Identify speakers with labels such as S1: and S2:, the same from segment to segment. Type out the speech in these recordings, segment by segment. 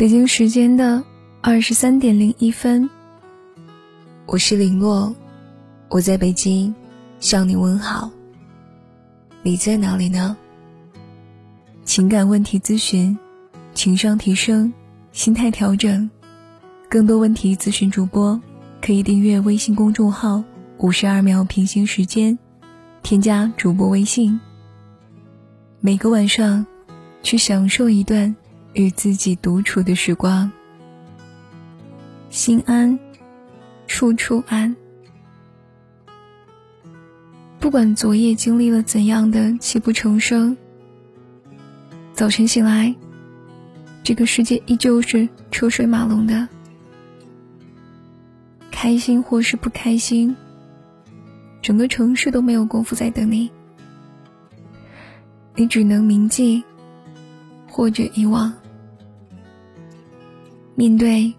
S1: 北京时间的二十三点零一分，
S2: 我是林洛，我在北京向你问好。你在哪里呢？
S1: 情感问题咨询，情商提升，心态调整，更多问题咨询主播可以订阅微信公众号“五十二秒平行时间”，添加主播微信，每个晚上去享受一段。与自己独处的时光，心安，处处安。不管昨夜经历了怎样的泣不成声，早晨醒来，这个世界依旧是车水马龙的。开心或是不开心，整个城市都没有功夫在等你，你只能铭记，或者遗忘。面对，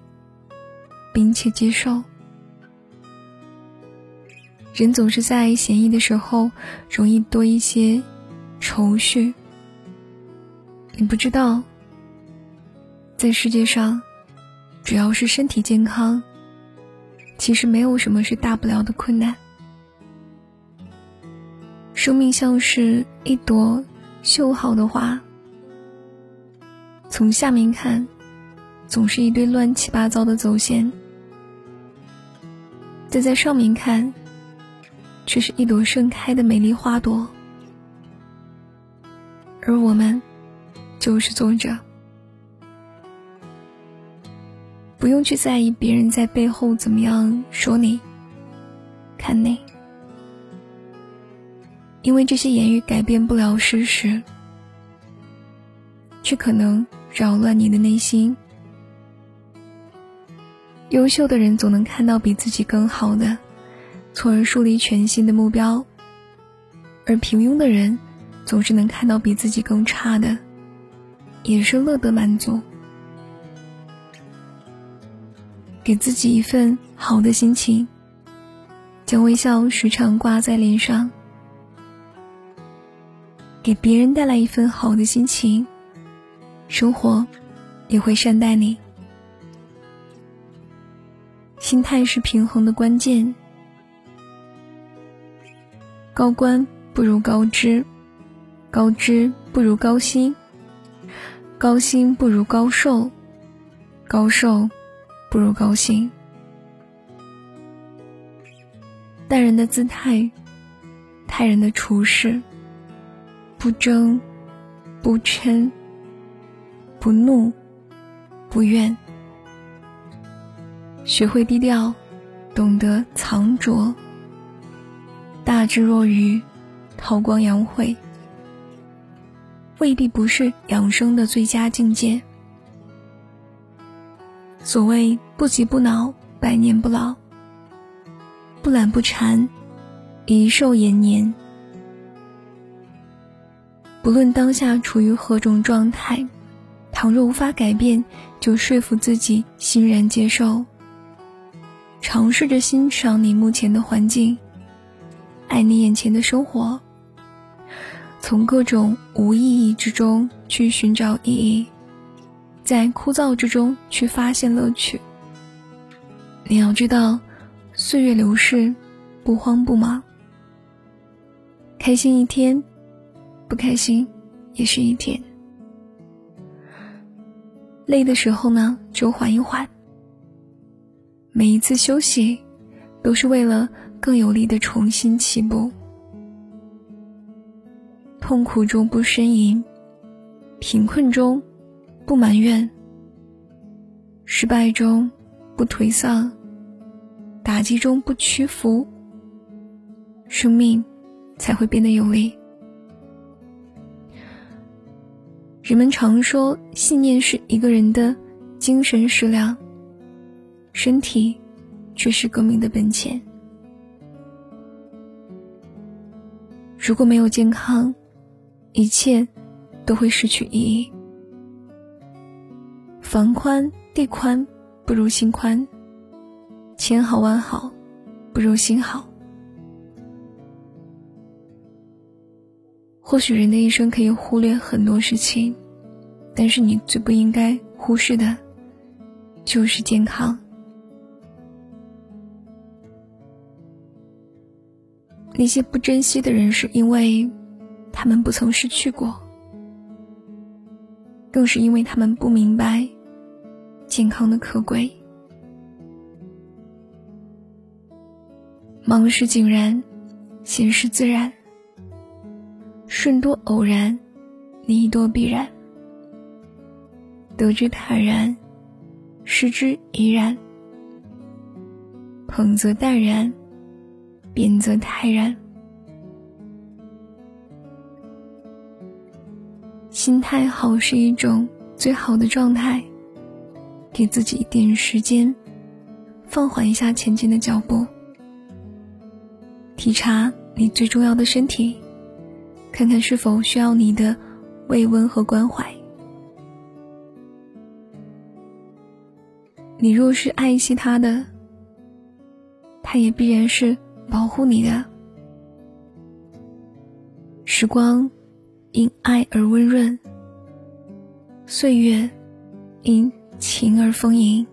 S1: 并且接受。人总是在闲逸的时候，容易多一些愁绪。你不知道，在世界上，只要是身体健康，其实没有什么是大不了的困难。生命像是一朵绣好的花，从下面看。总是一堆乱七八糟的走线，再在上面看，却是一朵盛开的美丽花朵。而我们，就是作者，不用去在意别人在背后怎么样说你、看你，因为这些言语改变不了事实，却可能扰乱你的内心。优秀的人总能看到比自己更好的，从而树立全新的目标；而平庸的人总是能看到比自己更差的，也是乐得满足。给自己一份好的心情，将微笑时常挂在脸上；给别人带来一份好的心情，生活也会善待你。心态是平衡的关键。高官不如高知，高知不如高薪，高薪不如高寿，高寿不如高兴。待人的姿态，待人的处事，不争，不嗔，不怒，不怨。学会低调，懂得藏拙，大智若愚，韬光养晦，未必不是养生的最佳境界。所谓不急不恼，百年不老；不懒不馋，一寿延年。不论当下处于何种状态，倘若无法改变，就说服自己欣然接受。尝试着欣赏你目前的环境，爱你眼前的生活。从各种无意义之中去寻找意义，在枯燥之中去发现乐趣。你要知道，岁月流逝，不慌不忙。开心一天，不开心也是一天。累的时候呢，就缓一缓。每一次休息，都是为了更有力的重新起步。痛苦中不呻吟，贫困中不埋怨，失败中不颓丧，打击中不屈服，生命才会变得有力。人们常说，信念是一个人的精神食粮。身体，却是革命的本钱。如果没有健康，一切都会失去意义。房宽地宽不如心宽，千好万好不如心好。或许人的一生可以忽略很多事情，但是你最不应该忽视的就是健康。那些不珍惜的人，是因为他们不曾失去过，更是因为他们不明白健康的可贵。忙事井然，闲事自然。顺多偶然，利多必然。得之坦然，失之怡然。捧则淡然，变则泰然。心态好是一种最好的状态。给自己一点时间，放缓一下前进的脚步。体察你最重要的身体，看看是否需要你的慰问和关怀。你若是爱惜他的，他也必然是保护你的。时光因爱而温润，岁月因情而丰盈。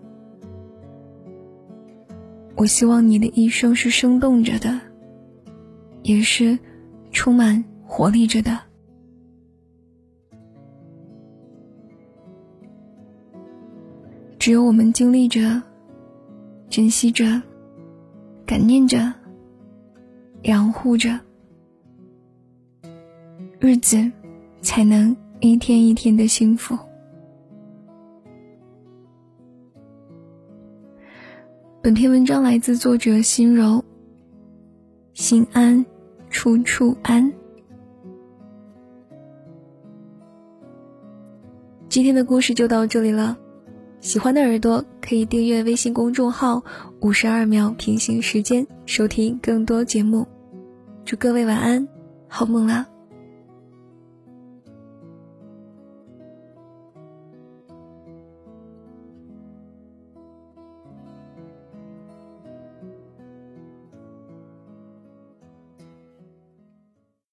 S1: 我希望你的一生是生动着的。也是充满活力着的。只有我们经历着、珍惜着、感念着、养护着，日子才能一天一天的幸福。本篇文章来自作者心柔。心安，处处安。今天的故事就到这里了，喜欢的耳朵可以订阅微信公众号“五十二秒平行时间”，收听更多节目。祝各位晚安，好梦啦！